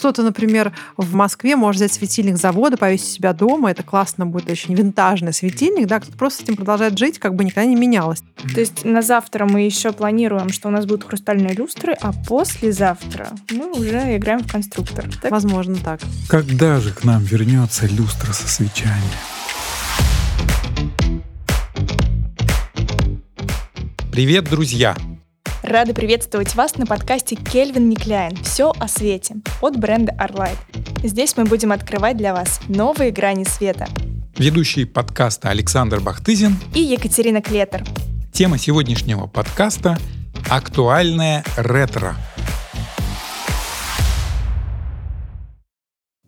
Кто-то, например, в Москве может взять светильник завода, повесить у себя дома. Это классно будет, очень винтажный светильник. Да, кто-то просто с этим продолжает жить, как бы никогда не менялось. То есть на завтра мы еще планируем, что у нас будут хрустальные люстры, а послезавтра мы уже играем в конструктор. Так? Возможно, так. Когда же к нам вернется люстра со свечами? Привет, друзья! Рады приветствовать вас на подкасте Кельвин Никляйн «Все о свете» от бренда Arlight. Здесь мы будем открывать для вас новые грани света. Ведущие подкаста Александр Бахтызин и Екатерина Клетер. Тема сегодняшнего подкаста – актуальное ретро.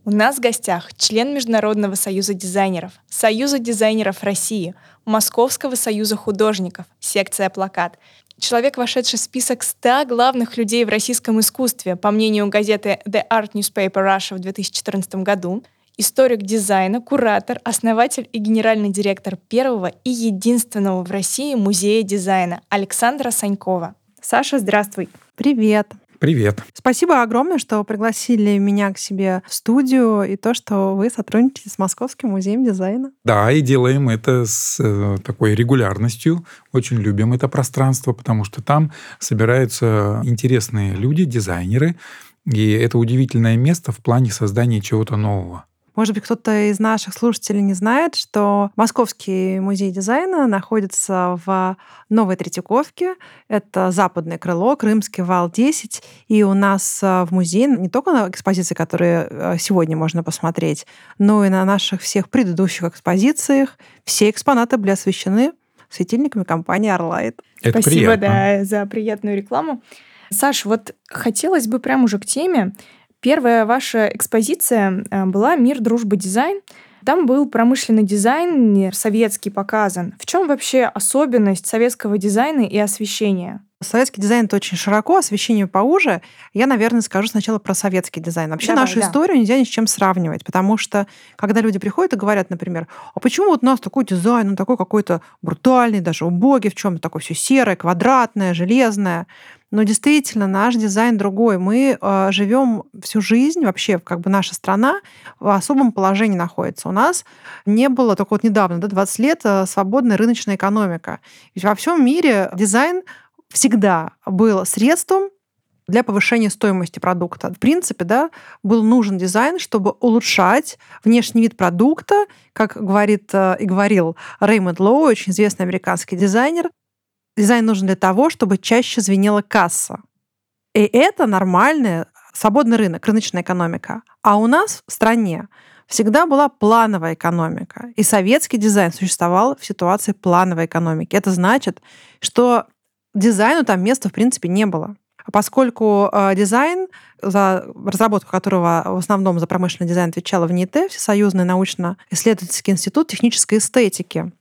У нас в гостях член Международного союза дизайнеров, Союза дизайнеров России, Московского союза художников, секция «Плакат», человек, вошедший в список 100 главных людей в российском искусстве, по мнению газеты The Art Newspaper Russia в 2014 году, историк дизайна, куратор, основатель и генеральный директор первого и единственного в России музея дизайна Александра Санькова. Саша, здравствуй. Привет. Привет. Спасибо огромное, что пригласили меня к себе в студию и то, что вы сотрудничаете с Московским музеем дизайна. Да, и делаем это с э, такой регулярностью. Очень любим это пространство, потому что там собираются интересные люди, дизайнеры, и это удивительное место в плане создания чего-то нового. Может быть, кто-то из наших слушателей не знает, что Московский музей дизайна находится в Новой Третьяковке. Это западное крыло, Крымский вал 10. И у нас э, в музее не только на экспозиции, которые э, сегодня можно посмотреть, но и на наших всех предыдущих экспозициях все экспонаты были освещены светильниками компании Arlight. Это Спасибо, приятно. да, за приятную рекламу. Саш, вот хотелось бы прямо уже к теме. Первая ваша экспозиция э, была «Мир, дружба, дизайн». Там был промышленный дизайн советский показан. В чем вообще особенность советского дизайна и освещения? Советский дизайн это очень широко, освещение поуже. Я, наверное, скажу сначала про советский дизайн. Вообще Давай, нашу да. историю нельзя ни с чем сравнивать, потому что когда люди приходят и говорят, например, а почему вот у нас такой дизайн, он такой какой-то брутальный, даже убогий, в чем-то такое все серое, квадратное, железное. Но действительно, наш дизайн другой. Мы э, живем всю жизнь, вообще как бы наша страна в особом положении находится. У нас не было, только вот недавно, да, 20 лет, э, свободная рыночная экономика. Ведь во всем мире дизайн всегда был средством для повышения стоимости продукта. В принципе, да, был нужен дизайн, чтобы улучшать внешний вид продукта, как говорит э, и говорил Рэймонд Лоуи, очень известный американский дизайнер. Дизайн нужен для того, чтобы чаще звенела касса. И это нормальный свободный рынок, рыночная экономика. А у нас в стране всегда была плановая экономика. И советский дизайн существовал в ситуации плановой экономики. Это значит, что дизайну там места, в принципе, не было. Поскольку э, дизайн, за разработку которого в основном за промышленный дизайн отвечала ВНИИТЭ, Всесоюзный научно-исследовательский институт технической эстетики,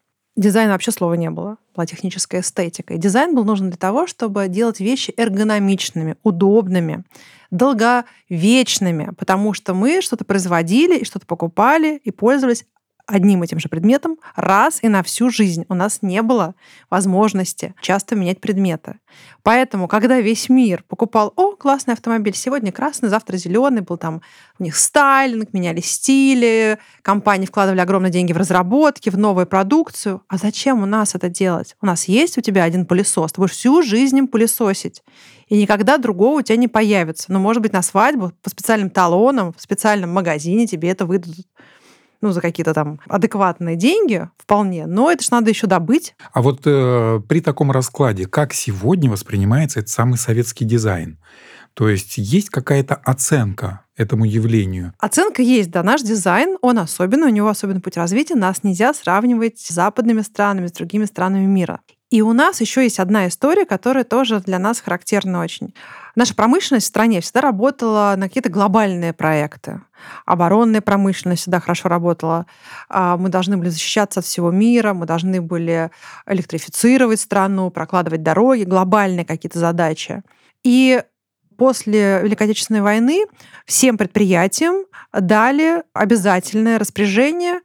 дизайна вообще слова не было, была техническая эстетика. И дизайн был нужен для того, чтобы делать вещи эргономичными, удобными, долговечными, потому что мы что-то производили и что-то покупали и пользовались одним этим же предметом раз и на всю жизнь. У нас не было возможности часто менять предметы. Поэтому, когда весь мир покупал, о, классный автомобиль, сегодня красный, завтра зеленый, был там у них стайлинг, меняли стили, компании вкладывали огромные деньги в разработки, в новую продукцию. А зачем у нас это делать? У нас есть у тебя один пылесос, ты будешь всю жизнь им пылесосить и никогда другого у тебя не появится. Но, может быть, на свадьбу по специальным талонам, в специальном магазине тебе это выдадут ну, за какие-то там адекватные деньги вполне, но это же надо еще добыть. А вот э, при таком раскладе, как сегодня воспринимается этот самый советский дизайн? То есть есть какая-то оценка этому явлению? Оценка есть, да. Наш дизайн, он особенный, у него особенный путь развития. Нас нельзя сравнивать с западными странами, с другими странами мира. И у нас еще есть одна история, которая тоже для нас характерна очень. Наша промышленность в стране всегда работала на какие-то глобальные проекты. Оборонная промышленность всегда хорошо работала. А, мы должны были защищаться от всего мира, мы должны были электрифицировать страну, прокладывать дороги, глобальные какие-то задачи. И после Великой Отечественной войны всем предприятиям дали обязательное распоряжение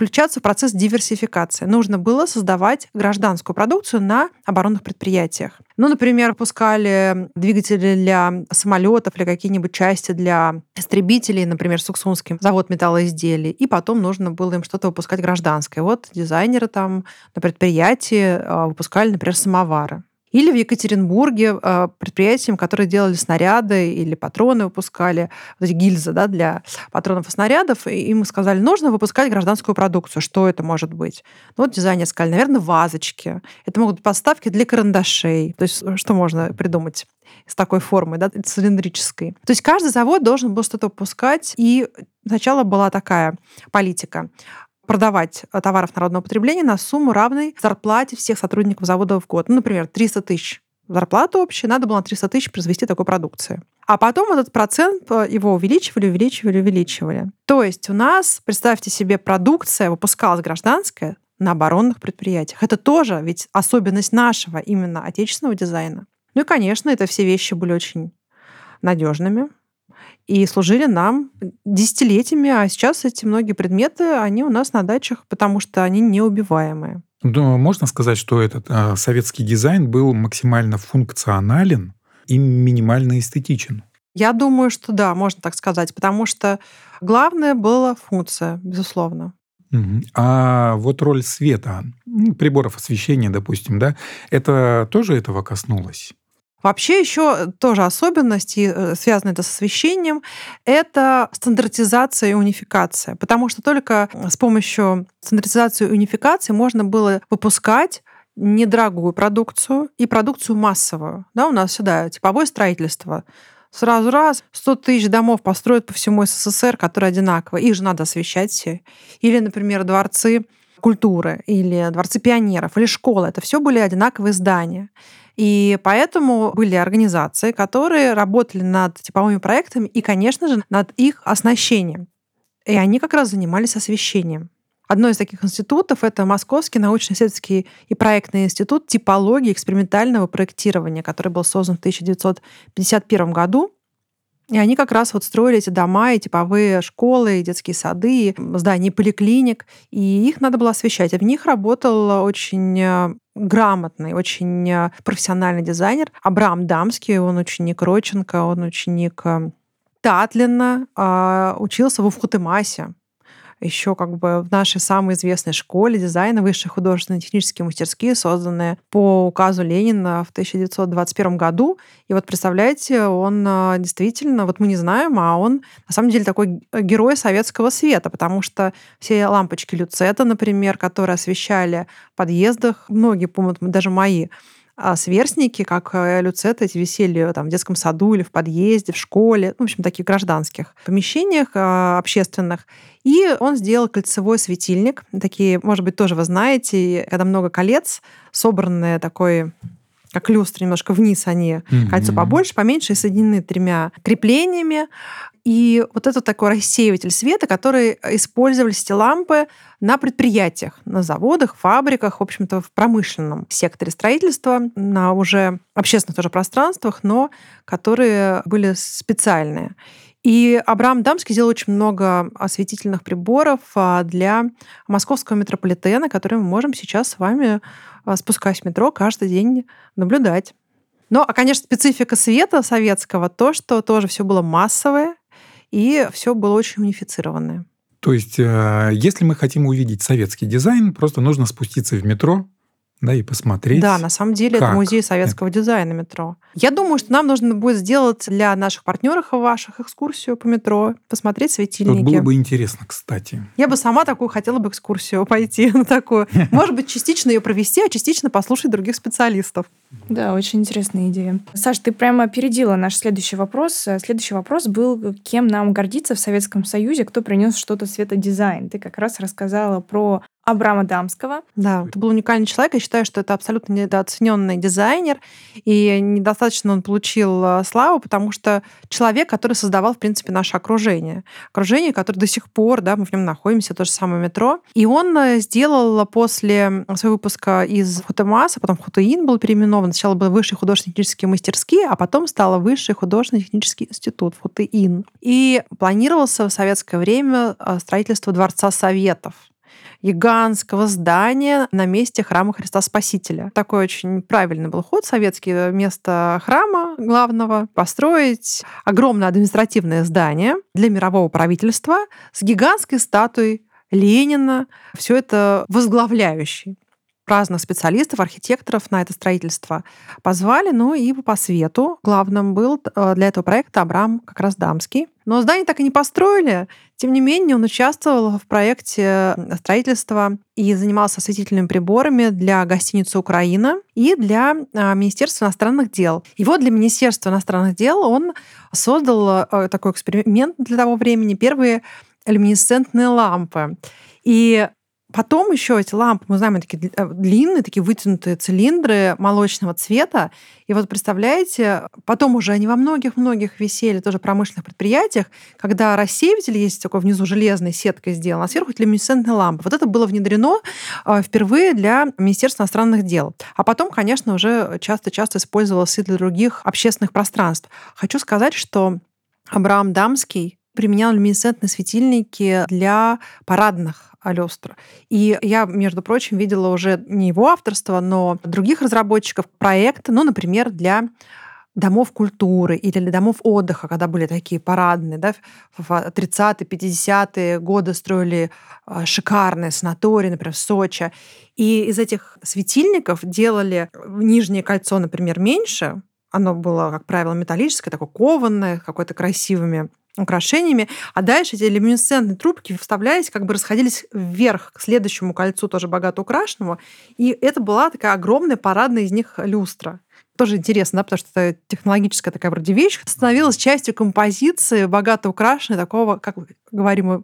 включаться в процесс диверсификации. Нужно было создавать гражданскую продукцию на оборонных предприятиях. Ну, например, пускали двигатели для самолетов или какие-нибудь части для истребителей, например, Суксунский завод металлоизделий, и потом нужно было им что-то выпускать гражданское. Вот дизайнеры там на предприятии а, выпускали, например, самовары. Или в Екатеринбурге э, предприятиям, которые делали снаряды или патроны выпускали, вот эти гильзы да, для патронов и снарядов, и им сказали, нужно выпускать гражданскую продукцию. Что это может быть? Ну, вот дизайнеры сказали, наверное, вазочки. Это могут быть подставки для карандашей. То есть что можно придумать? с такой формой, да, цилиндрической. То есть каждый завод должен был что-то выпускать, и сначала была такая политика продавать э, товаров народного потребления на сумму равной зарплате всех сотрудников завода в год. Ну, например, 300 тысяч зарплата общая, надо было на 300 тысяч произвести такой продукции. А потом этот процент э, его увеличивали, увеличивали, увеличивали. То есть у нас, представьте себе, продукция выпускалась гражданская на оборонных предприятиях. Это тоже ведь особенность нашего именно отечественного дизайна. Ну и, конечно, это все вещи были очень надежными, и служили нам десятилетиями, а сейчас эти многие предметы, они у нас на дачах, потому что они неубиваемые. Ну, можно сказать, что этот э, советский дизайн был максимально функционален и минимально эстетичен? Я думаю, что да, можно так сказать, потому что главное была функция, безусловно. А вот роль света, приборов освещения, допустим, да, это тоже этого коснулось? Вообще еще тоже особенность, и э, связано это с освещением, это стандартизация и унификация. Потому что только с помощью стандартизации и унификации можно было выпускать недорогую продукцию и продукцию массовую. Да, у нас сюда типовое строительство. Сразу раз 100 тысяч домов построят по всему СССР, которые одинаковые. Их же надо освещать все. Или, например, дворцы культуры, или дворцы пионеров, или школы. Это все были одинаковые здания. И поэтому были организации, которые работали над типовыми проектами и, конечно же, над их оснащением. И они как раз занимались освещением. Одно из таких институтов — это Московский научно-исследовательский и проектный институт типологии экспериментального проектирования, который был создан в 1951 году. И они как раз вот строили эти дома, и типовые школы, и детские сады, и здания поликлиник, и их надо было освещать. И в них работал очень э, грамотный, очень э, профессиональный дизайнер Абрам Дамский, он ученик Роченко, он ученик э, Татлина, а, учился в Футемасе еще как бы в нашей самой известной школе дизайна высшие художественные технические мастерские, созданные по указу Ленина в 1921 году. И вот представляете, он а, действительно, вот мы не знаем, а он на самом деле такой герой советского света, потому что все лампочки Люцета, например, которые освещали в подъездах, многие помнят, даже мои, а сверстники, как э, люцеты, эти висели там, в детском саду или в подъезде, в школе, ну, в общем, таких гражданских помещениях а, общественных. И он сделал кольцевой светильник. Такие, может быть, тоже вы знаете, когда много колец, собранные такой как люстры, немножко вниз они, mm-hmm. кольцо побольше, поменьше, и соединены тремя креплениями. И вот это такой рассеиватель света, который использовались эти лампы на предприятиях, на заводах, фабриках, в общем-то, в промышленном секторе строительства, на уже общественных тоже пространствах, но которые были специальные. И Абрам Дамский сделал очень много осветительных приборов а, для московского метрополитена, которые мы можем сейчас с вами, а, спускаясь в метро, каждый день наблюдать. Ну, а, конечно, специфика света советского, то, что тоже все было массовое, и все было очень унифицированное. То есть, э, если мы хотим увидеть советский дизайн, просто нужно спуститься в метро, да, и посмотреть. Да, на самом деле как? это музей советского это? дизайна метро. Я думаю, что нам нужно будет сделать для наших партнеров ваших экскурсию по метро, посмотреть светильники. Вот было бы интересно, кстати. Я бы сама такую хотела бы экскурсию пойти на такую. Может быть, частично ее провести, а частично послушать других специалистов. Да, очень интересная идея. Саш, ты прямо опередила наш следующий вопрос. Следующий вопрос был, кем нам гордиться в Советском Союзе, кто принес что-то светодизайн. Ты как раз рассказала про Абрама Дамского. Да, это был уникальный человек. Я считаю, что это абсолютно недооцененный дизайнер. И недостаточно он получил э, славу, потому что человек, который создавал, в принципе, наше окружение. Окружение, которое до сих пор, да, мы в нем находимся, то же самое метро. И он э, сделал после своего выпуска из Фотомаса, потом Фотоин был переименован. Сначала был Высший художественно-технические мастерские, а потом стало Высший художественно-технический институт Фотоин. И планировался в советское время э, строительство Дворца Советов гигантского здания на месте храма Христа Спасителя. Такой очень правильный был ход советский. Вместо храма главного построить огромное административное здание для мирового правительства с гигантской статуей Ленина, все это возглавляющий разных специалистов, архитекторов на это строительство позвали, ну и по свету главным был э, для этого проекта Абрам как раз Дамский. Но здание так и не построили. Тем не менее, он участвовал в проекте строительства и занимался осветительными приборами для гостиницы «Украина» и для а, Министерства иностранных дел. И вот для Министерства иностранных дел он создал э, такой эксперимент для того времени. Первые люминесцентные лампы. И Потом еще эти лампы, мы знаем, они такие э, длинные, такие вытянутые цилиндры молочного цвета. И вот представляете, потом уже они во многих-многих висели тоже промышленных предприятиях, когда рассеиватель есть такой внизу железной сеткой сделан, а сверху люминесцентные лампы. Вот это было внедрено э, впервые для Министерства иностранных дел. А потом, конечно, уже часто-часто использовалось и для других общественных пространств. Хочу сказать, что Абрам Дамский применял люминесцентные светильники для парадных люстр. И я, между прочим, видела уже не его авторство, но других разработчиков проекта, ну, например, для домов культуры или для домов отдыха, когда были такие парадные, да, в 30-е, 50-е годы строили а, шикарные санатории, например, в Сочи. И из этих светильников делали нижнее кольцо, например, меньше, оно было, как правило, металлическое, такое кованное, какое-то красивыми украшениями, а дальше эти люминесцентные трубки вставлялись, как бы расходились вверх к следующему кольцу, тоже богато украшенному, и это была такая огромная парадная из них люстра. Тоже интересно, да, потому что это технологическая такая вроде вещь, становилась частью композиции, богато украшенной, такого, как говорим мы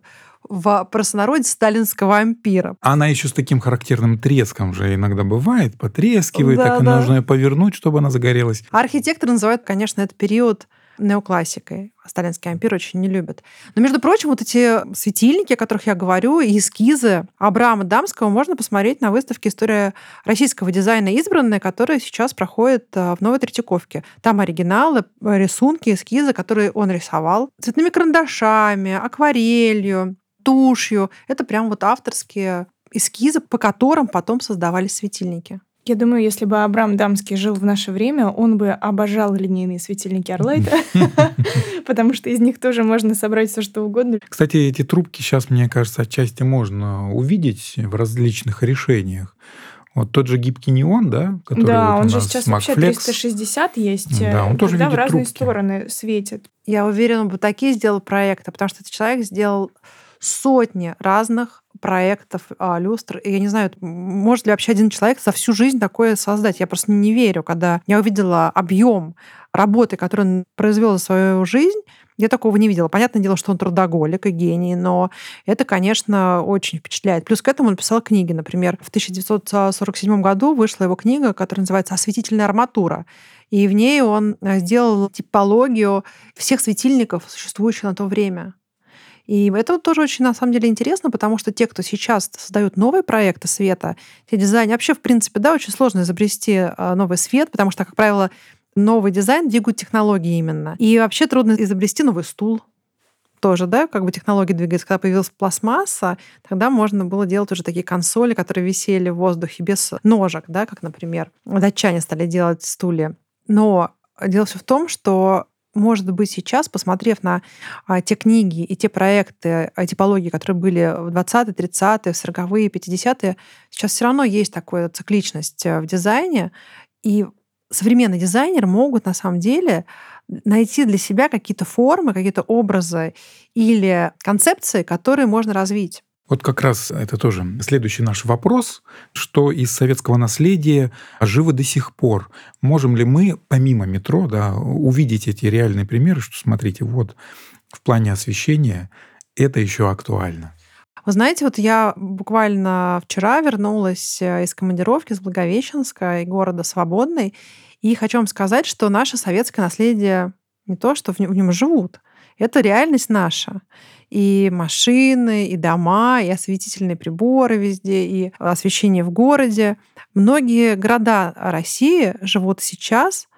в простонародье сталинского ампира. Она еще с таким характерным треском же иногда бывает, потрескивает, да, так да. и нужно ее повернуть, чтобы она загорелась. Архитекторы называют, конечно, этот период неоклассикой. Сталинский ампир очень не любят. Но, между прочим, вот эти светильники, о которых я говорю, и эскизы Абрама Дамского можно посмотреть на выставке «История российского дизайна избранная», которая сейчас проходит э, в Новой Третьяковке. Там оригиналы, рисунки, эскизы, которые он рисовал цветными карандашами, акварелью, тушью. Это прям вот авторские эскизы, по которым потом создавались светильники. Я думаю, если бы Абрам Дамский жил в наше время, он бы обожал линейные светильники Арлайта, потому что из них тоже можно собрать все что угодно. Кстати, эти трубки сейчас, мне кажется, отчасти можно увидеть в различных решениях. Вот тот же гибкий неон, да, который Да, вот он же сейчас вообще 360 есть, да, он тоже в разные трубки. стороны светит. Я уверена, он бы такие сделал проекты, потому что этот человек сделал сотни разных проектов а, люстр. И я не знаю, может ли вообще один человек за всю жизнь такое создать. Я просто не верю, когда я увидела объем работы, который он произвел за свою жизнь, я такого не видела. Понятное дело, что он трудоголик и гений, но это, конечно, очень впечатляет. Плюс к этому он писал книги. Например, в 1947 году вышла его книга, которая называется «Осветительная арматура». И в ней он сделал типологию всех светильников, существующих на то время. И это тоже очень, на самом деле, интересно, потому что те, кто сейчас создают новые проекты света, те дизайны, вообще, в принципе, да, очень сложно изобрести а, новый свет, потому что, как правило, новый дизайн двигают технологии именно. И вообще трудно изобрести новый стул, тоже, да, как бы технологии двигаются. Когда появилась пластмасса, тогда можно было делать уже такие консоли, которые висели в воздухе без ножек, да, как, например, датчане стали делать стулья. Но дело все в том, что может быть, сейчас, посмотрев на а, те книги и те проекты, а, типологии, которые были в 20-е, 30-е, в 40-е, 50-е, сейчас все равно есть такая цикличность э, в дизайне, и современные дизайнеры могут на самом деле найти для себя какие-то формы, какие-то образы или концепции, которые можно развить. Вот как раз это тоже следующий наш вопрос, что из советского наследия живо до сих пор. Можем ли мы, помимо метро, да, увидеть эти реальные примеры, что смотрите, вот в плане освещения это еще актуально? Вы знаете, вот я буквально вчера вернулась э, из командировки с Благовещенска и города Свободный, и хочу вам сказать, что наше советское наследие не то, что в нем живут, это реальность наша и машины, и дома, и осветительные приборы везде, и освещение в городе. Многие города России живут сейчас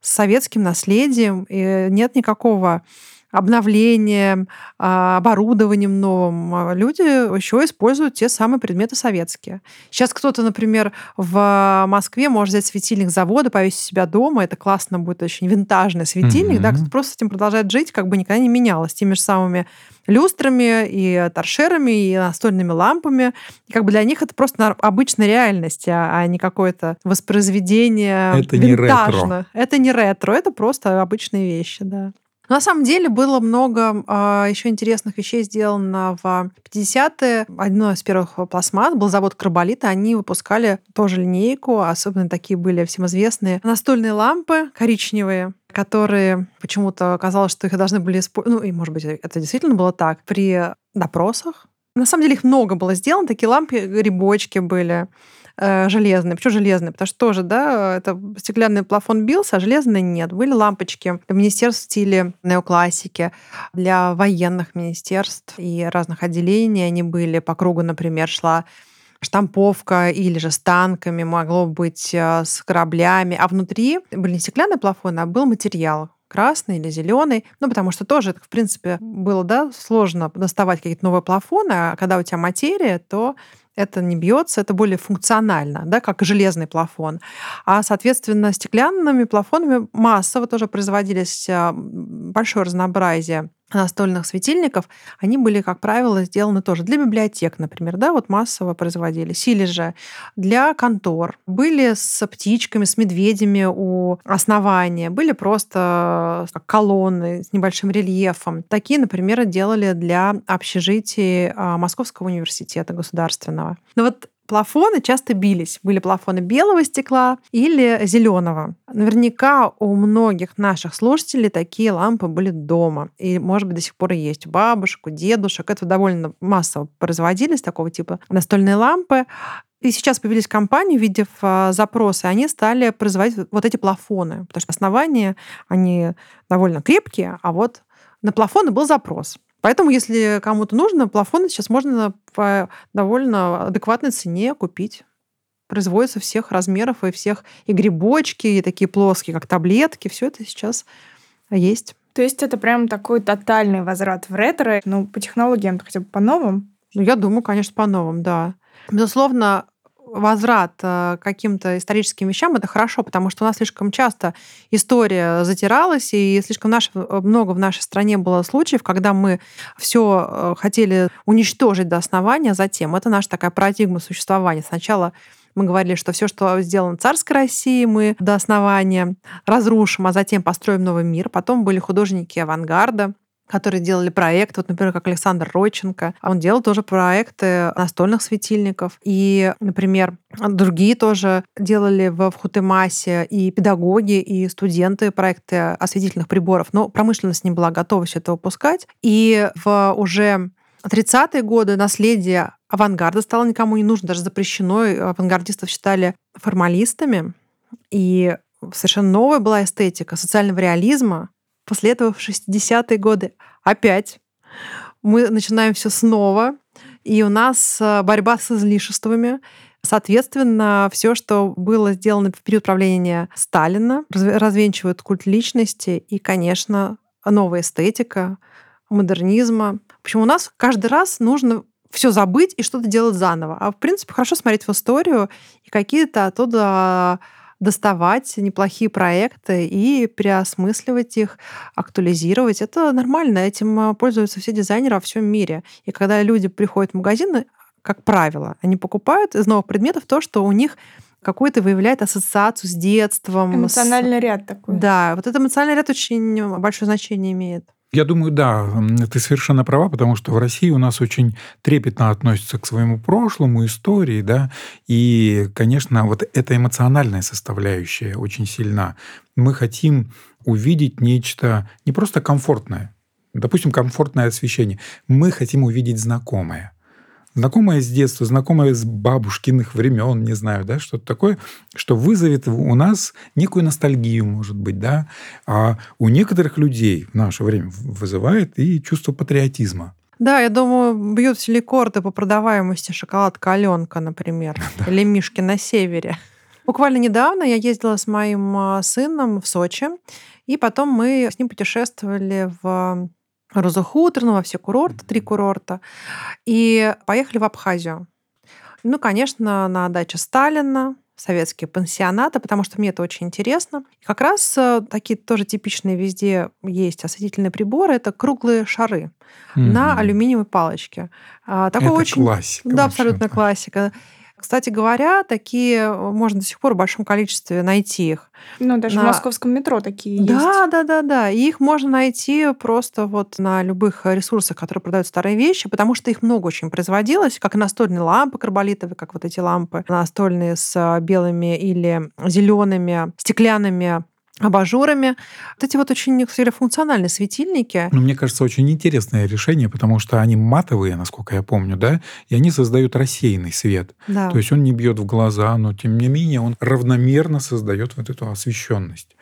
с советским наследием, и нет никакого обновлением, а, оборудованием новым, а, люди еще используют те самые предметы советские. Сейчас кто-то, например, в Москве может взять светильник завода, повесить себя дома. Это классно будет очень винтажный светильник. Mm-hmm. Да, кто-то просто с этим продолжает жить, как бы никогда не менялось. Теми же самыми люстрами и торшерами, и настольными лампами. И как бы для них это просто обычная реальность, а, а не какое-то воспроизведение Это винтажно. не ретро. Это не ретро, это просто обычные вещи, да. На самом деле было много э, а, еще интересных вещей сделано в 50-е. Одно из первых пластмасс был завод Карболита. Они выпускали тоже линейку, особенно такие были всем известные настольные лампы коричневые, которые почему-то казалось, что их должны были использовать. Ну, и, может быть, это действительно было так. При допросах. На самом деле их много было сделано. Такие лампы, грибочки были э, железные. Почему железные? Потому что тоже, да, это стеклянный плафон бился, а железные нет. Были лампочки министерств в стиле неоклассики, для военных министерств и разных отделений они были. По кругу, например, шла штамповка или же с танками, могло быть э, с кораблями, а внутри были не стеклянные плафоны, а был материал, красный или зеленый. Ну, потому что тоже, в принципе, было да, сложно доставать какие-то новые плафоны, а когда у тебя материя, то это не бьется, это более функционально, да, как железный плафон. А, соответственно, стеклянными плафонами массово тоже производились а, большое разнообразие настольных светильников, они были, как правило, сделаны тоже для библиотек, например, да, вот массово производились, или же для контор. Были с птичками, с медведями у основания, были просто колонны с небольшим рельефом. Такие, например, делали для общежитий а, Московского университета государственного. Но вот плафоны часто бились. Были плафоны белого стекла или зеленого. Наверняка у многих наших слушателей такие лампы были дома. И, может быть, до сих пор и есть у бабушек, у дедушек. Это довольно массово производились, такого типа настольные лампы. И сейчас появились компании, увидев а, запросы, они стали производить вот эти плафоны, потому что основания, они довольно крепкие, а вот на плафоны был запрос. Поэтому, если кому-то нужно, плафоны сейчас можно по довольно адекватной цене купить. Производятся всех размеров и всех и грибочки, и такие плоские, как таблетки. Все это сейчас есть. То есть это прям такой тотальный возврат в ретро, ну, по технологиям хотя бы по новым? Ну, я думаю, конечно, по новым, да. Безусловно, возврат э, к каким-то историческим вещам, это хорошо, потому что у нас слишком часто история затиралась, и слишком наш, э, много в нашей стране было случаев, когда мы все э, хотели уничтожить до основания, затем это наша такая парадигма существования. Сначала мы говорили, что все, что сделано царской России, мы до основания разрушим, а затем построим новый мир. Потом были художники авангарда, которые делали проект, вот, например, как Александр Ройченко, он делал тоже проекты настольных светильников. И, например, другие тоже делали в Хутемасе и педагоги, и студенты проекты осветительных приборов. Но промышленность не была готова все это выпускать. И в уже 30-е годы наследие авангарда стало никому не нужно, даже запрещено. Авангардистов считали формалистами. И совершенно новая была эстетика социального реализма, После этого в 60-е годы опять мы начинаем все снова, и у нас э, борьба с излишествами. Соответственно, все, что было сделано в период правления Сталина, развенчивает культ личности и, конечно, новая эстетика, модернизма. Почему у нас каждый раз нужно все забыть и что-то делать заново. А в принципе, хорошо смотреть в историю и какие-то оттуда доставать неплохие проекты и переосмысливать их, актуализировать. Это нормально, этим а, пользуются все дизайнеры во всем мире. И когда люди приходят в магазины, как правило, они покупают из новых предметов то, что у них какой-то выявляет ассоциацию с детством. Эмоциональный с... ряд такой. Да, вот этот эмоциональный ряд очень большое значение имеет. Я думаю, да, ты совершенно права, потому что в России у нас очень трепетно относятся к своему прошлому, истории, да, и, конечно, вот эта эмоциональная составляющая очень сильна. Мы хотим увидеть нечто не просто комфортное, допустим, комфортное освещение, мы хотим увидеть знакомое – знакомая с детства, знакомая с бабушкиных времен, не знаю, да, что-то такое, что вызовет у нас некую ностальгию, может быть, да, а у некоторых людей в наше время вызывает и чувство патриотизма. Да, я думаю, бьют все рекорды по продаваемости шоколадка Аленка, например, или Мишки на севере. Буквально недавно я ездила с моим а, сыном в Сочи, и потом мы с ним путешествовали в Розухутор, во все курорты, три курорта. И поехали в Абхазию. Ну, конечно, на даче Сталина, советские пансионаты, потому что мне это очень интересно. И как раз э, такие тоже типичные везде есть осветительные приборы. Это круглые шары mm-hmm. на алюминиевой палочке. А, такой это очень... классика. Да, абсолютно классика. Кстати говоря, такие э, можно до сих пор в большом количестве найти их. Ну, даже на... в московском метро такие да, есть. Да, да, да, да. И их можно найти просто вот на любых ресурсах, которые продают старые вещи, потому что их много очень производилось, как и настольные лампы карболитовые, как вот эти лампы настольные с э, белыми или зелеными стеклянными абажурами. Вот эти вот очень, функциональные светильники. Ну, мне кажется, очень интересное решение, потому что они матовые, насколько я помню, да, и они создают рассеянный свет. Да. То есть он не бьет в глаза, но тем не менее он равномерно создает вот эту освещенность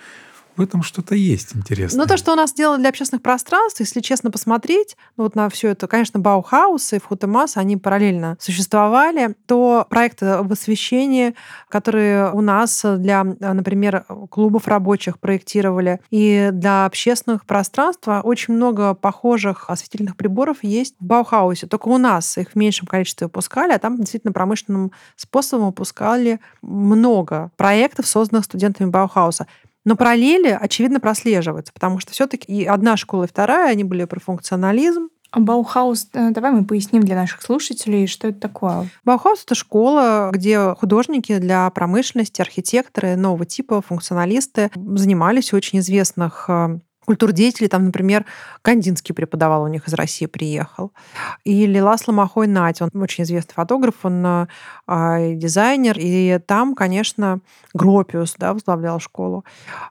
в этом что-то есть интересное. Ну, то, что у нас сделано для общественных пространств, если честно посмотреть, ну, вот на все это, конечно, Баухаус и Футемас, они параллельно существовали, то проекты об освещении, которые у нас для, например, клубов рабочих проектировали, и для общественных пространств очень много похожих осветительных приборов есть в Баухаусе. Только у нас их в меньшем количестве выпускали, а там действительно промышленным способом выпускали много проектов, созданных студентами Баухауса. Но параллели, очевидно, прослеживаются, потому что все-таки и одна школа, и вторая, они были про функционализм, а Баухаус, э, давай мы поясним для наших слушателей, что это такое. Баухаус — это школа, где художники для промышленности, архитекторы нового типа, функционалисты занимались у очень известных э, культурдеятелей, там, например, Кандинский преподавал у них из России, приехал. Или Ласло Махой Нать, он очень известный фотограф, он а, дизайнер, и там, конечно, Гропиус да, возглавлял школу.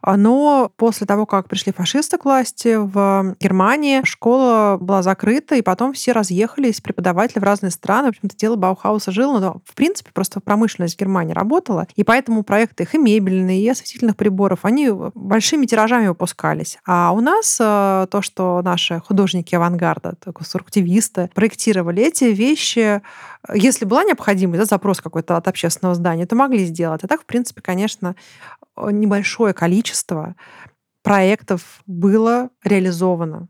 Но после того, как пришли фашисты к власти в Германии, школа была закрыта, и потом все разъехались, преподаватели в разные страны. В общем-то, дело Баухауса жило, но, в принципе, просто промышленность в Германии работала, и поэтому проекты их и мебельные, и осветительных приборов, они большими тиражами выпускались. А а у нас э, то, что наши художники авангарда, конструктивисты проектировали эти вещи, если была необходимость, да, запрос какой-то от общественного здания, то могли сделать. А так, в принципе, конечно, небольшое количество проектов было реализовано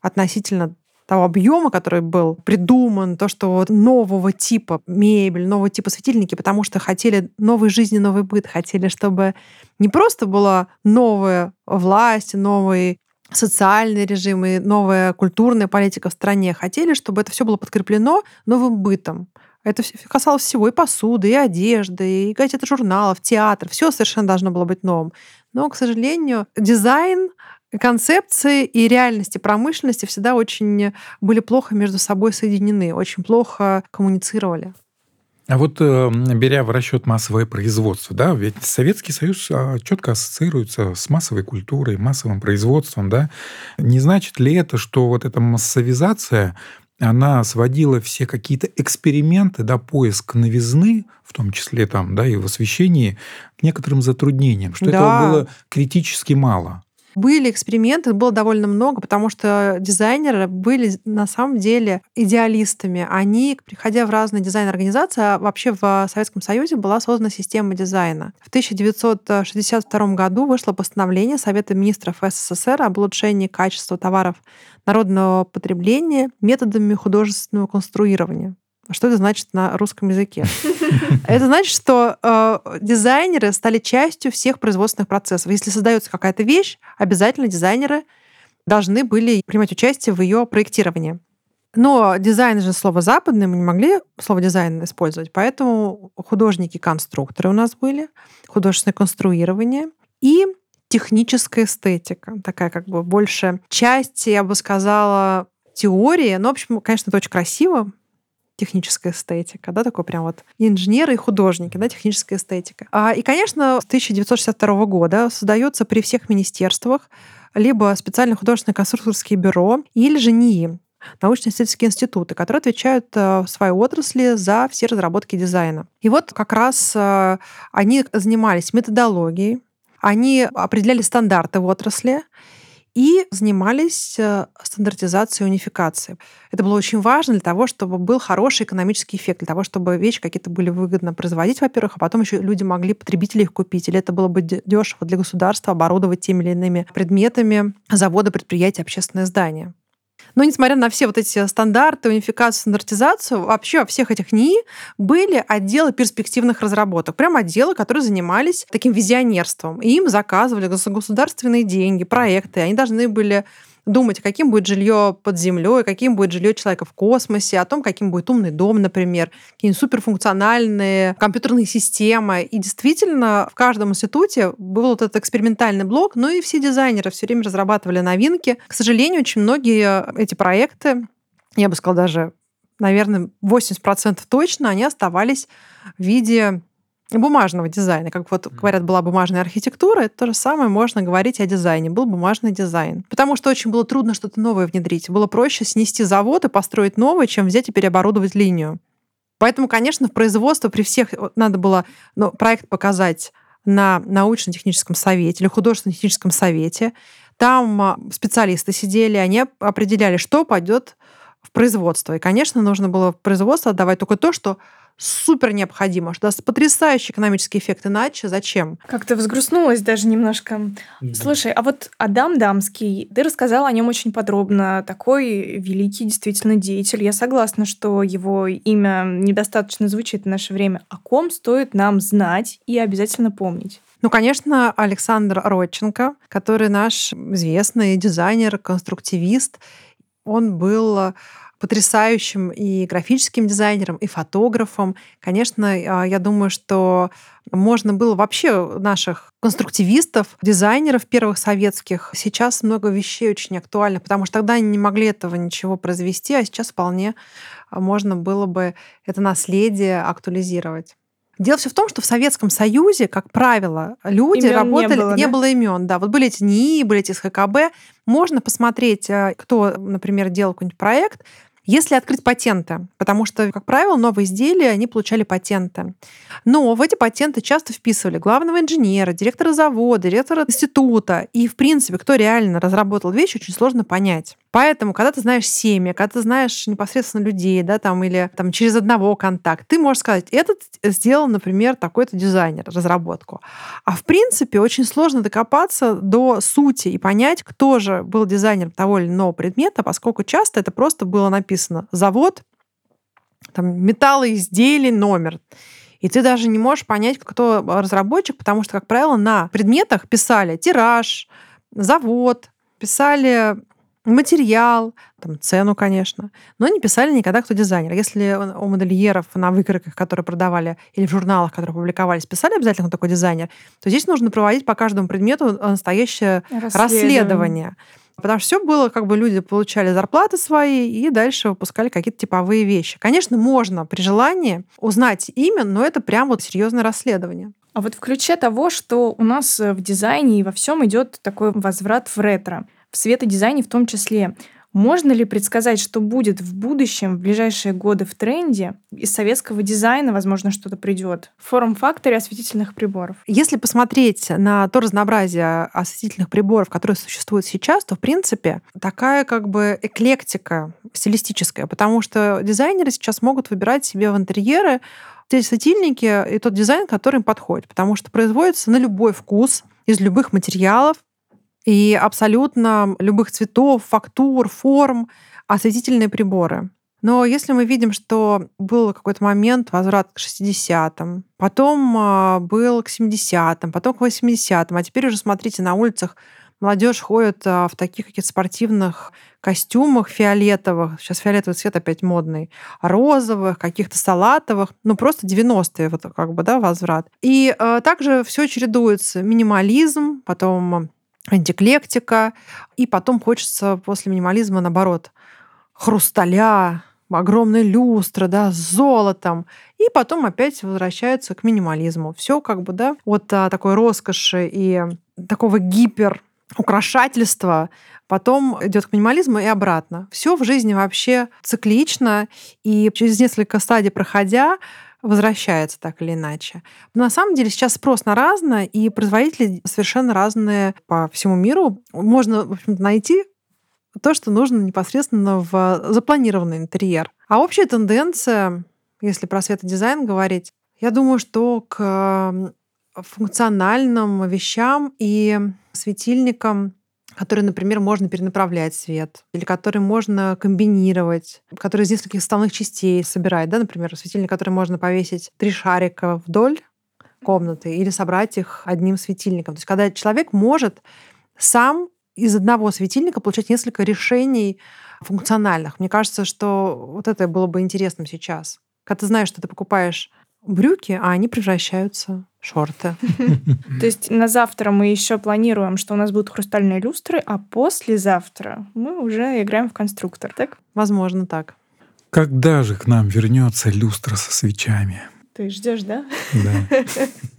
относительно того объема, который был придуман, то, что вот нового типа мебель, нового типа светильники, потому что хотели новой жизни, новый быт, хотели, чтобы не просто была новая власть, новый социальный режим и новая культурная политика в стране. Хотели, чтобы это все было подкреплено новым бытом. Это касалось всего и посуды, и одежды, и газет, журналов, театр. Все совершенно должно было быть новым. Но, к сожалению, дизайн концепции и реальности промышленности всегда очень были плохо между собой соединены, очень плохо коммуницировали. А вот э, беря в расчет массовое производство, да, ведь Советский Союз а, четко ассоциируется с массовой культурой, массовым производством, да. Не значит ли это, что вот эта массовизация она сводила все какие-то эксперименты, да, поиск новизны, в том числе там, да, и в освещении, к некоторым затруднениям, что да. этого было критически мало. Были эксперименты, было довольно много, потому что дизайнеры были на самом деле идеалистами. Они, приходя в разные дизайн-организации, а вообще в Советском Союзе была создана система дизайна. В 1962 году вышло постановление Совета министров СССР об улучшении качества товаров народного потребления методами художественного конструирования. Что это значит на русском языке? Это значит, что э, дизайнеры стали частью всех производственных процессов. Если создается какая-то вещь, обязательно дизайнеры должны были принимать участие в ее проектировании. Но дизайн же слово западное, мы не могли слово дизайн использовать, поэтому художники-конструкторы у нас были, художественное конструирование и техническая эстетика, такая как бы больше часть, я бы сказала, теории. Ну, в общем, конечно, это очень красиво, техническая эстетика, да, такой прям вот инженеры и художники, да, техническая эстетика. А, и, конечно, с 1962 года создается при всех министерствах либо специальные художественные конструкторские бюро, или же НИИ, научно-исследовательские институты, которые отвечают э, в своей отрасли за все разработки дизайна. И вот как раз э, они занимались методологией, они определяли стандарты в отрасли, и занимались э, стандартизацией и унификацией. Это было очень важно для того, чтобы был хороший экономический эффект, для того, чтобы вещи какие-то были выгодно производить, во-первых, а потом еще люди могли, потребители их купить. Или это было бы дешево для государства оборудовать теми или иными предметами заводы, предприятия, общественные здания. Но несмотря на все вот эти стандарты, унификацию, стандартизацию, вообще во всех этих НИИ были отделы перспективных разработок. Прям отделы, которые занимались таким визионерством. И им заказывали государственные деньги, проекты. Они должны были думать, каким будет жилье под землей, каким будет жилье человека в космосе, о том, каким будет умный дом, например, какие суперфункциональные компьютерные системы. И действительно, в каждом институте был вот этот экспериментальный блок, но и все дизайнеры все время разрабатывали новинки. К сожалению, очень многие эти проекты, я бы сказала даже, наверное, 80% точно, они оставались в виде бумажного дизайна. Как вот говорят, была бумажная архитектура, это то же самое можно говорить о дизайне. Был бумажный дизайн. Потому что очень было трудно что-то новое внедрить. Было проще снести завод и построить новое, чем взять и переоборудовать линию. Поэтому, конечно, в производство при всех надо было ну, проект показать на научно-техническом совете или художественно-техническом совете. Там а, специалисты сидели, они определяли, что пойдет в производство. И, конечно, нужно было в производство отдавать только то, что супер необходимо, что даст потрясающий экономический эффект. Иначе зачем? Как-то взгрустнулась даже немножко. Да. Слушай, а вот Адам Дамский, ты рассказала о нем очень подробно. Такой великий действительно деятель. Я согласна, что его имя недостаточно звучит в наше время. О ком стоит нам знать и обязательно помнить? Ну, конечно, Александр Родченко, который наш известный дизайнер, конструктивист. Он был потрясающим и графическим дизайнером, и фотографом. Конечно, а, я думаю, что можно было вообще наших конструктивистов, дизайнеров первых советских. Сейчас много вещей очень актуально, потому что тогда они не могли этого ничего произвести, а сейчас вполне можно было бы это наследие актуализировать. Дело все в том, что в Советском Союзе, как правило, люди имен работали, не было, не да? было имен. Да, вот были эти НИИ, были эти СХКБ. Можно посмотреть, э, кто, например, делал какой-нибудь проект, если открыть патенты, потому что, как правило, новые изделия, они получали патенты. Но в эти патенты часто вписывали главного инженера, директора завода, директора института. И, в принципе, кто реально разработал вещь, очень сложно понять. Поэтому, когда ты знаешь семьи, когда ты знаешь непосредственно людей, да, там, или там, через одного контакт, ты можешь сказать, этот сделал, например, такой-то дизайнер, разработку. А в принципе, очень сложно докопаться до сути и понять, кто же был дизайнером того или иного предмета, поскольку часто это просто было написано «завод», там, металлоизделий, номер. И ты даже не можешь понять, кто разработчик, потому что, как правило, на предметах писали тираж, завод, писали материал, там, цену, конечно, но не писали никогда, кто дизайнер. Если у модельеров на выкройках, которые продавали, или в журналах, которые публиковались, писали обязательно, кто такой дизайнер, то здесь нужно проводить по каждому предмету настоящее расследование. расследование. Потому что все было, как бы люди получали зарплаты свои и дальше выпускали какие-то типовые вещи. Конечно, можно при желании узнать имя, но это прям вот серьезное расследование. А вот в ключе того, что у нас в дизайне и во всем идет такой возврат в ретро – в светодизайне в том числе. Можно ли предсказать, что будет в будущем, в ближайшие годы в тренде? Из советского дизайна, возможно, что-то придет. В форм-факторе осветительных приборов. Если посмотреть на то разнообразие осветительных приборов, которые существуют сейчас, то, в принципе, такая как бы эклектика стилистическая, потому что дизайнеры сейчас могут выбирать себе в интерьеры те светильники и тот дизайн, который им подходит, потому что производится на любой вкус, из любых материалов, и абсолютно любых цветов, фактур, форм, осветительные приборы. Но если мы видим, что был какой-то момент возврат к 60-м, потом а, был к 70-м, потом к 80-м, а теперь уже, смотрите, на улицах молодежь ходит а, в таких каких-то спортивных костюмах фиолетовых, сейчас фиолетовый цвет опять модный, розовых, каких-то салатовых, ну просто 90-е вот как бы, да, возврат. И э, также все чередуется. Минимализм, потом антиклектика, и потом хочется после минимализма, наоборот, хрусталя, огромной люстры, да, с золотом. И потом опять возвращаются к минимализму. Все как бы, да, от а, такой роскоши и такого гипер украшательства потом идет к минимализму и обратно. Все в жизни вообще циклично, и через несколько стадий проходя, возвращается так или иначе. Но на самом деле сейчас спрос на разное, и производители совершенно разные по всему миру. Можно, в общем найти то, что нужно непосредственно в запланированный интерьер. А общая тенденция, если про светодизайн говорить, я думаю, что к функциональным вещам и светильникам которые, например, можно перенаправлять свет, или которые можно комбинировать, которые из нескольких составных частей собирать, да, например, светильник, который можно повесить три шарика вдоль комнаты или собрать их одним светильником. То есть когда человек может сам из одного светильника получать несколько решений функциональных. Мне кажется, что вот это было бы интересным сейчас. Когда ты знаешь, что ты покупаешь брюки, а они превращаются шорты. То есть на завтра мы еще планируем, что у нас будут хрустальные люстры, а послезавтра мы уже играем в конструктор, так? Возможно, так. Когда же к нам вернется люстра со свечами? Ты ждешь, да? Да.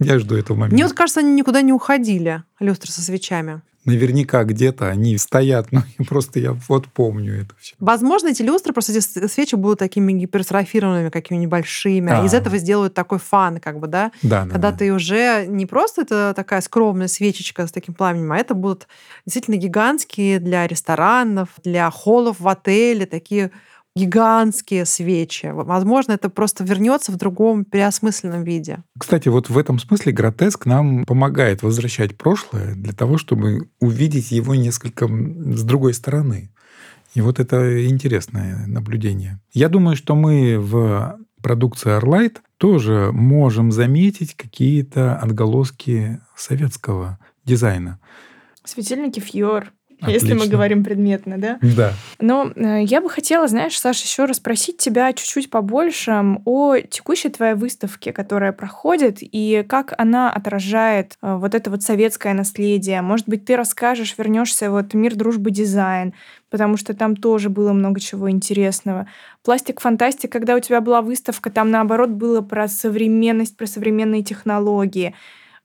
Я жду этого момента. Мне вот кажется, они никуда не уходили, люстры со свечами наверняка где-то они стоят, но просто я вот помню это все. Возможно, эти люстры, просто эти свечи будут такими гипертрофированными, какими небольшими. А. Из этого сделают такой фан, как бы, да? Да. Когда да, ты уже не просто это такая скромная свечечка с таким пламенем, а это будут действительно гигантские для ресторанов, для холлов в отеле, такие гигантские свечи. Возможно, это просто вернется в другом переосмысленном виде. Кстати, вот в этом смысле гротеск нам помогает возвращать прошлое для того, чтобы увидеть его несколько с другой стороны. И вот это интересное наблюдение. Я думаю, что мы в продукции Arlight тоже можем заметить какие-то отголоски советского дизайна. Светильники Фьор, Отлично. если мы говорим предметно, да? Да. Но э, я бы хотела, знаешь, Саша, еще расспросить тебя чуть-чуть побольше о текущей твоей выставке, которая проходит, и как она отражает э, вот это вот советское наследие. Может быть, ты расскажешь, вернешься вот мир дружбы дизайн, потому что там тоже было много чего интересного. Пластик фантастик, когда у тебя была выставка, там наоборот было про современность, про современные технологии.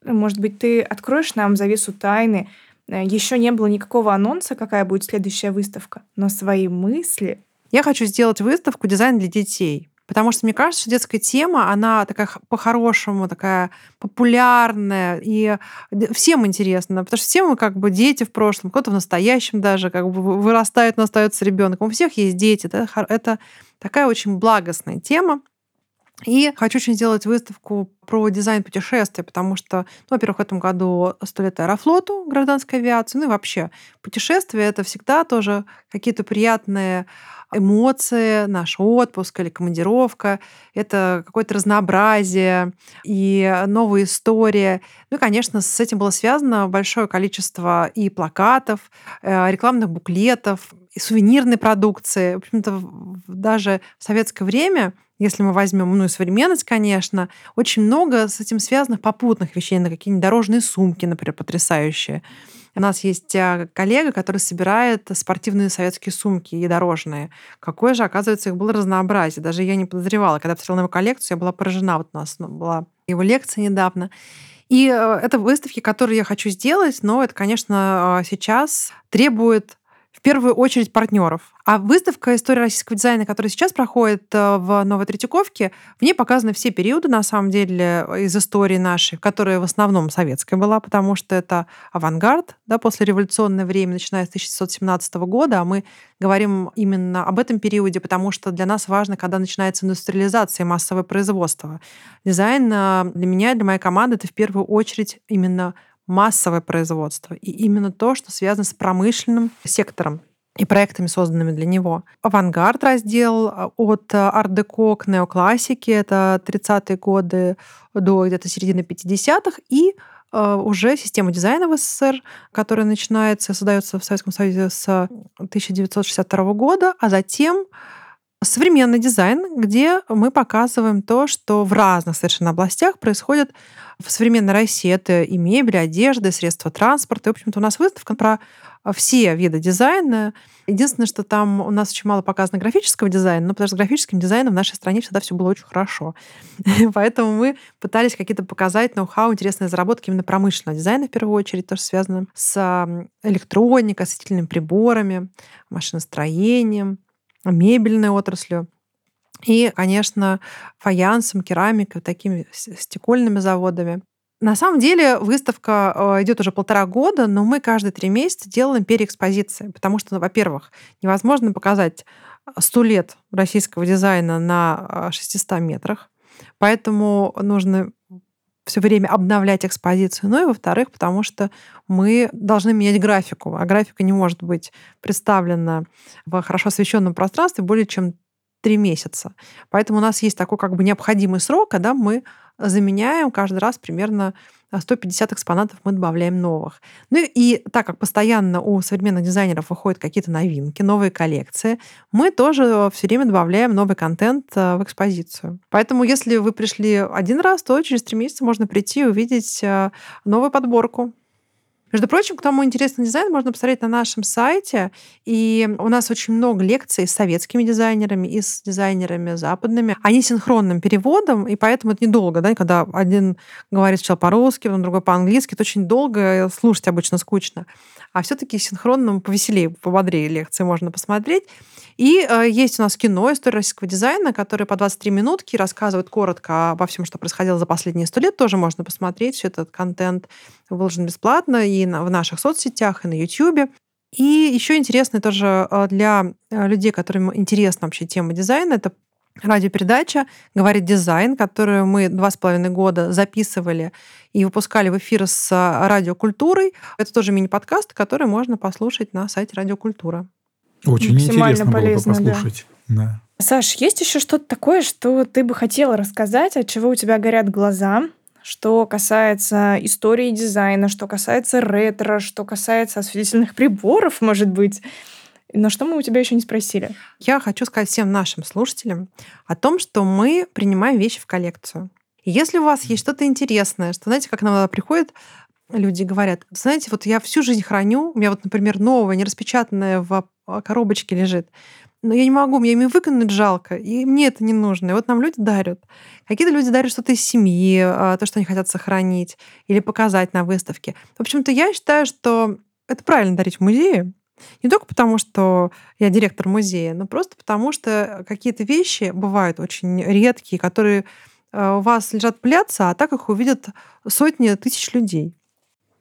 Может быть, ты откроешь нам завесу тайны, Еще не было никакого анонса, какая будет следующая выставка, но свои мысли. Я хочу сделать выставку «Дизайн для детей». Потому что мне кажется, что детская тема, она такая по-хорошему, такая популярная, и всем интересно, потому что все мы как бы дети в прошлом, кто-то в настоящем даже как бы вырастает, но остается ребенком. У всех есть дети. Это, это такая очень благостная тема. И хочу очень сделать выставку про дизайн путешествия, потому что, ну, во-первых, в этом году сто лет аэрофлоту, гражданской авиации, ну и вообще путешествие — это всегда тоже какие-то приятные эмоции, наш отпуск или командировка, это какое-то разнообразие и новая история. Ну и, конечно, с этим было связано большое количество и плакатов, э, рекламных буклетов, и сувенирной продукции. В общем-то, даже в советское время если мы возьмем, ну и современность, конечно, очень много с этим связанных попутных вещей, на какие-нибудь дорожные сумки, например, потрясающие. У нас есть а, коллега, который собирает спортивные советские сумки и дорожные. Какое же, оказывается, их было разнообразие. Даже я не подозревала. Когда посмотрела на его коллекцию, я была поражена. Вот у нас ну, была его лекция недавно. И э, это выставки, которые я хочу сделать, но это, конечно, а, сейчас требует в первую очередь партнеров. А выставка «История российского дизайна», которая сейчас проходит э, в Новой Третьяковке, в ней показаны все периоды, на самом деле, из истории нашей, которая в основном советская была, потому что это авангард, да, после революционное время, начиная с 1917 года, а мы говорим именно об этом периоде, потому что для нас важно, когда начинается индустриализация и массовое производство. Дизайн э, для меня, для моей команды, это в первую очередь именно массовое производство и именно то, что связано с промышленным сектором и проектами, созданными для него. Авангард раздел а, от art-деко к неоклассике, это 30-е годы до где-то середины 50-х, и а, уже система дизайна в СССР, которая начинается, создается в Советском Союзе с 1962 года, а затем современный дизайн, где мы показываем то, что в разных совершенно областях происходит в современной России. Это и мебель, и одежда, и средства транспорта. И, в общем-то, у нас выставка про все виды дизайна. Единственное, что там у нас очень мало показано графического дизайна, но потому что с графическим дизайном в нашей стране всегда все было очень хорошо. Поэтому мы пытались какие-то показать ноу-хау, интересные заработки именно промышленного дизайна в первую очередь, тоже связано с электроникой, осветительными приборами, машиностроением, мебельной отраслью. И, конечно, фаянсом, керамикой, такими стекольными заводами. На самом деле выставка э, идет уже полтора года, но мы каждые три месяца делаем переэкспозиции, потому что, ну, во-первых, невозможно показать сто лет российского дизайна на 600 э, метрах, поэтому нужно все время обновлять экспозицию, ну и во-вторых, потому что мы должны менять графику, а графика не может быть представлена в хорошо освещенном пространстве более чем три месяца. Поэтому у нас есть такой как бы необходимый срок, когда мы заменяем каждый раз примерно 150 экспонатов мы добавляем новых. Ну и так как постоянно у современных дизайнеров выходят какие-то новинки, новые коллекции, мы тоже все время добавляем новый контент э, в экспозицию. Поэтому если вы пришли один раз, то через три месяца можно прийти и увидеть э, новую подборку. Между прочим, кому интересен дизайн, можно посмотреть на нашем сайте. И у нас очень много лекций с советскими дизайнерами и с дизайнерами западными. Они синхронным переводом, и поэтому это недолго, да, когда один говорит сначала по-русски, потом другой по-английски, это очень долго, слушать обычно скучно. А все-таки синхронным повеселее, пободрее лекции можно посмотреть. И э, есть у нас кино «История российского дизайна», которое по 23 минутки рассказывает коротко обо всем, что происходило за последние сто лет. Тоже можно посмотреть. Все этот контент выложен бесплатно и на, в наших соцсетях, и на YouTube. И еще интересно тоже э, для э, людей, которым интересна вообще тема дизайна, это радиопередача «Говорит дизайн», которую мы два с половиной года записывали и выпускали в эфир с э, радиокультурой. Это тоже мини-подкаст, который можно послушать на сайте Радиокультура. Очень интересно полезно, было бы послушать. Да. Да. Саш, есть еще что-то такое, что ты бы хотела рассказать, от чего у тебя горят глаза, что касается истории дизайна, что касается ретро, что касается осветительных приборов, может быть. Но что мы у тебя еще не спросили? Я хочу сказать всем нашим слушателям о том, что мы принимаем вещи в коллекцию. Если у вас есть что-то интересное, что, знаете, как нам приходит люди говорят, знаете, вот я всю жизнь храню, у меня вот, например, новое, не распечатанное в а, коробочке лежит, но я не могу, мне ими выкинуть жалко, и мне это не нужно. И вот нам люди дарят. Какие-то люди дарят что-то из семьи, а, то, что они хотят сохранить или показать на выставке. В общем-то, я считаю, что это правильно дарить в музее, не только потому, что я директор музея, но просто потому, что какие-то вещи бывают очень редкие, которые а, у вас лежат пляться, а так их увидят сотни тысяч людей.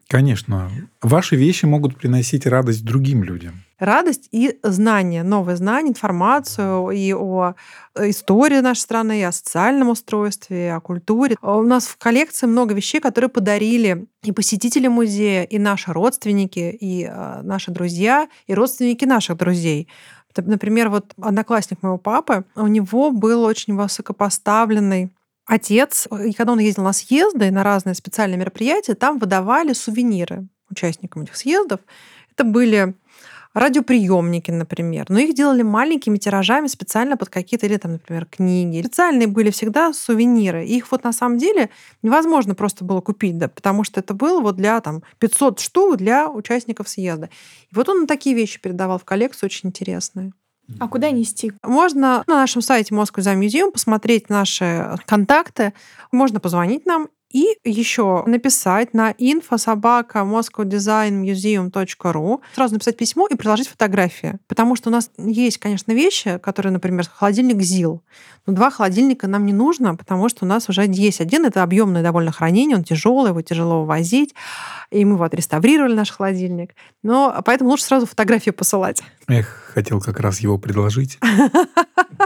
Конечно. Ваши вещи могут приносить радость другим людям. Радость и знания, новые знания, информацию и о э, истории нашей страны, и о социальном устройстве, и о культуре. У нас в коллекции много вещей, которые подарили и посетители музея, и наши родственники, и э, наши друзья, и родственники наших друзей. Например, вот одноклассник моего папы, у него был очень высокопоставленный отец, и когда он ездил на съезды, на разные специальные мероприятия, там выдавали сувениры участникам этих съездов. Это были радиоприемники, например. Но их делали маленькими тиражами специально под какие-то, или там, например, книги. Специальные были всегда сувениры. Их вот на самом деле невозможно просто было купить, да, потому что это было вот для там 500 штук для участников съезда. И вот он такие вещи передавал в коллекцию, очень интересные. А куда нести? Можно на нашем сайте Moscow Museum посмотреть наши контакты. Можно позвонить нам и еще написать на info собака moscowdesignmuseum.ru, сразу написать письмо и приложить фотографии. Потому что у нас есть, конечно, вещи, которые, например, холодильник ЗИЛ. Но два холодильника нам не нужно, потому что у нас уже есть один. Это объемное довольно хранение, он тяжелый, его тяжело возить. И мы вот реставрировали наш холодильник. Но поэтому лучше сразу фотографии посылать. Эх, хотел как раз его предложить.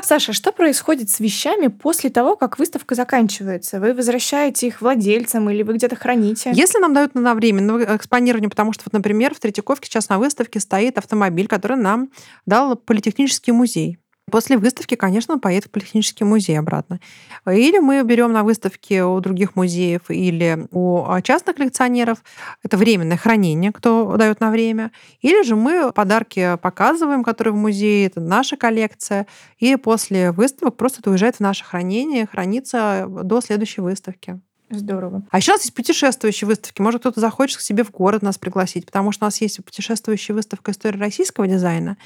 Саша, что происходит с вещами после того, как выставка заканчивается? Вы возвращаете их владельцам или вы где-то храните? Если нам дают на временное экспонирование, потому что, вот, например, в Третьяковке сейчас на выставке стоит автомобиль, который нам дал Политехнический музей. После выставки, конечно, он поедет в Политехнический музей обратно. Или мы берем на выставке у других музеев или у частных коллекционеров. Это временное хранение, кто дает на время. Или же мы подарки показываем, которые в музее, это наша коллекция. И после выставок просто это уезжает в наше хранение, хранится до следующей выставки. Здорово. А еще у нас есть путешествующие выставки. Может, кто-то захочет к себе в город нас пригласить, потому что у нас есть путешествующая выставка истории российского дизайна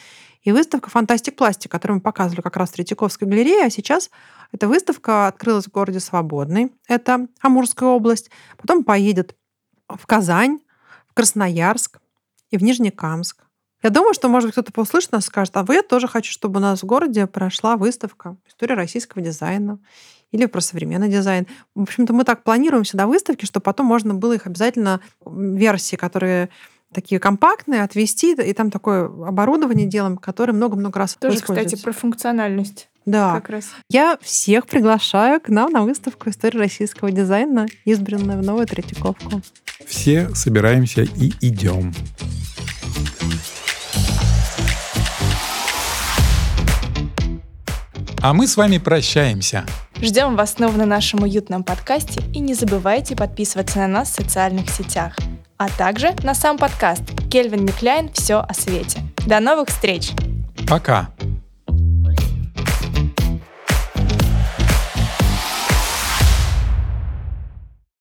и выставка «Фантастик Пластик», которую мы показывали как раз в Третьяковской галерее, а сейчас эта выставка открылась в городе Свободный, это Амурская область, потом поедет в Казань, в Красноярск и в Нижнекамск. Я думаю, что, может быть, кто-то послушает нас и скажет, а вы я тоже хочу, чтобы у нас в городе прошла выставка «История российского дизайна» или про современный дизайн. В общем-то, мы так планируем всегда выставки, чтобы потом можно было их обязательно версии, которые такие компактные, отвести, и там такое оборудование делаем, которое много-много раз Тоже, кстати, про функциональность. Да. Как раз. Я всех приглашаю к нам на выставку истории российского дизайна, избранную в Новую Третьяковку. Все собираемся и идем. А мы с вами прощаемся. Ждем вас снова на нашем уютном подкасте и не забывайте подписываться на нас в социальных сетях, а также на сам подкаст Кельвин Микляйн «Все о свете». До новых встреч! Пока!